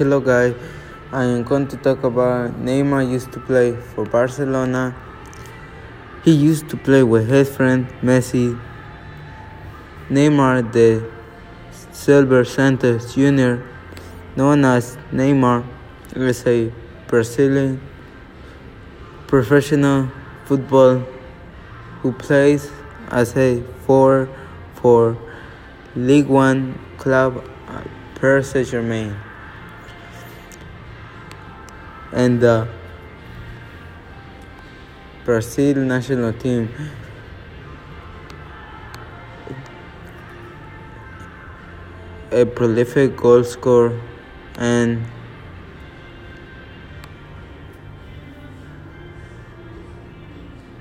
Hello guys, I am going to talk about Neymar used to play for Barcelona. He used to play with his friend Messi. Neymar da Silva Santos Jr., known as Neymar, is a Brazilian professional football who plays as a forward for League One club Paris Saint-Germain and the Brazil national team. A prolific goal scorer and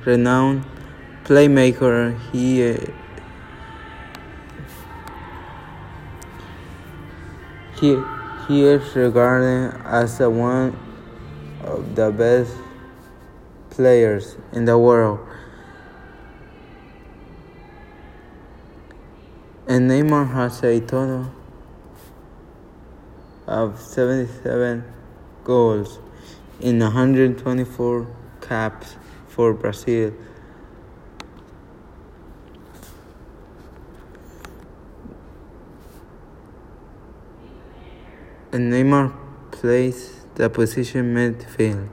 renowned playmaker, he he, he is regarded as a one of the best players in the world. And Neymar has a total of 77 goals in 124 caps for Brazil. And Neymar plays the position midfield.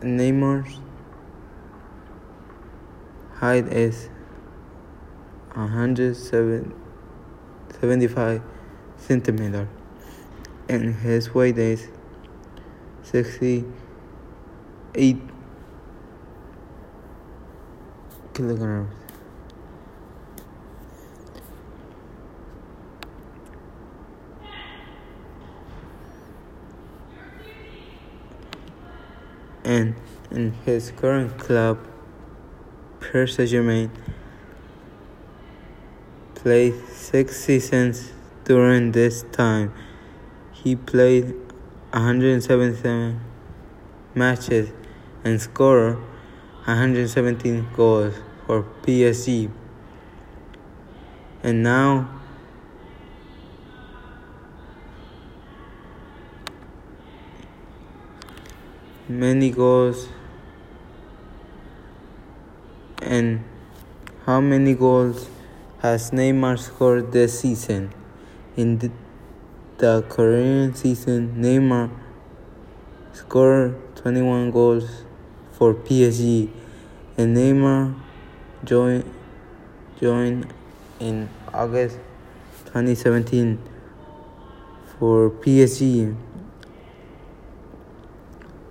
Neymar's height is 175 centimeters and his weight is 68 kilograms. And in his current club, Paris Saint-Germain, played six seasons during this time. He played 177 matches and scored 117 goals for PSG. And now many goals and how many goals has Neymar scored this season? In the, the Korean season, Neymar scored 21 goals for PSG, and Neymar joined joined in August 2017 for PSG.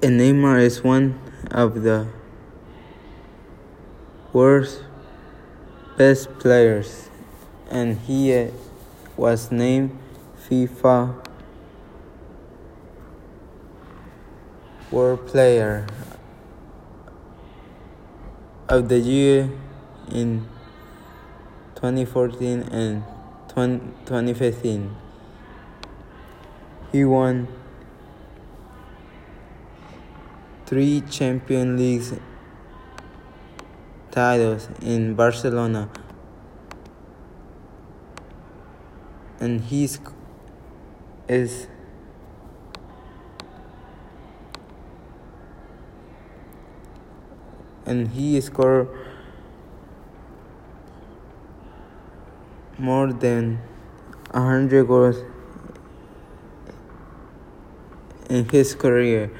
Neymar is one of the world's best players, and he was named FIFA World Player of the Year in 2014 and 2015. He won three Champions League titles in Barcelona. And he is and he scored more than 100 goals in his career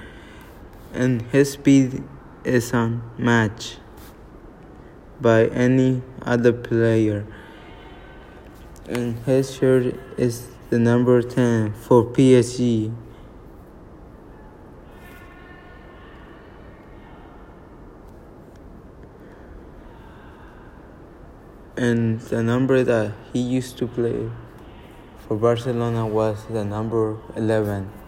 and his speed is unmatched by any other player. And his shirt is the number 10 for PSG. And the number that he used to play for Barcelona was the number 11.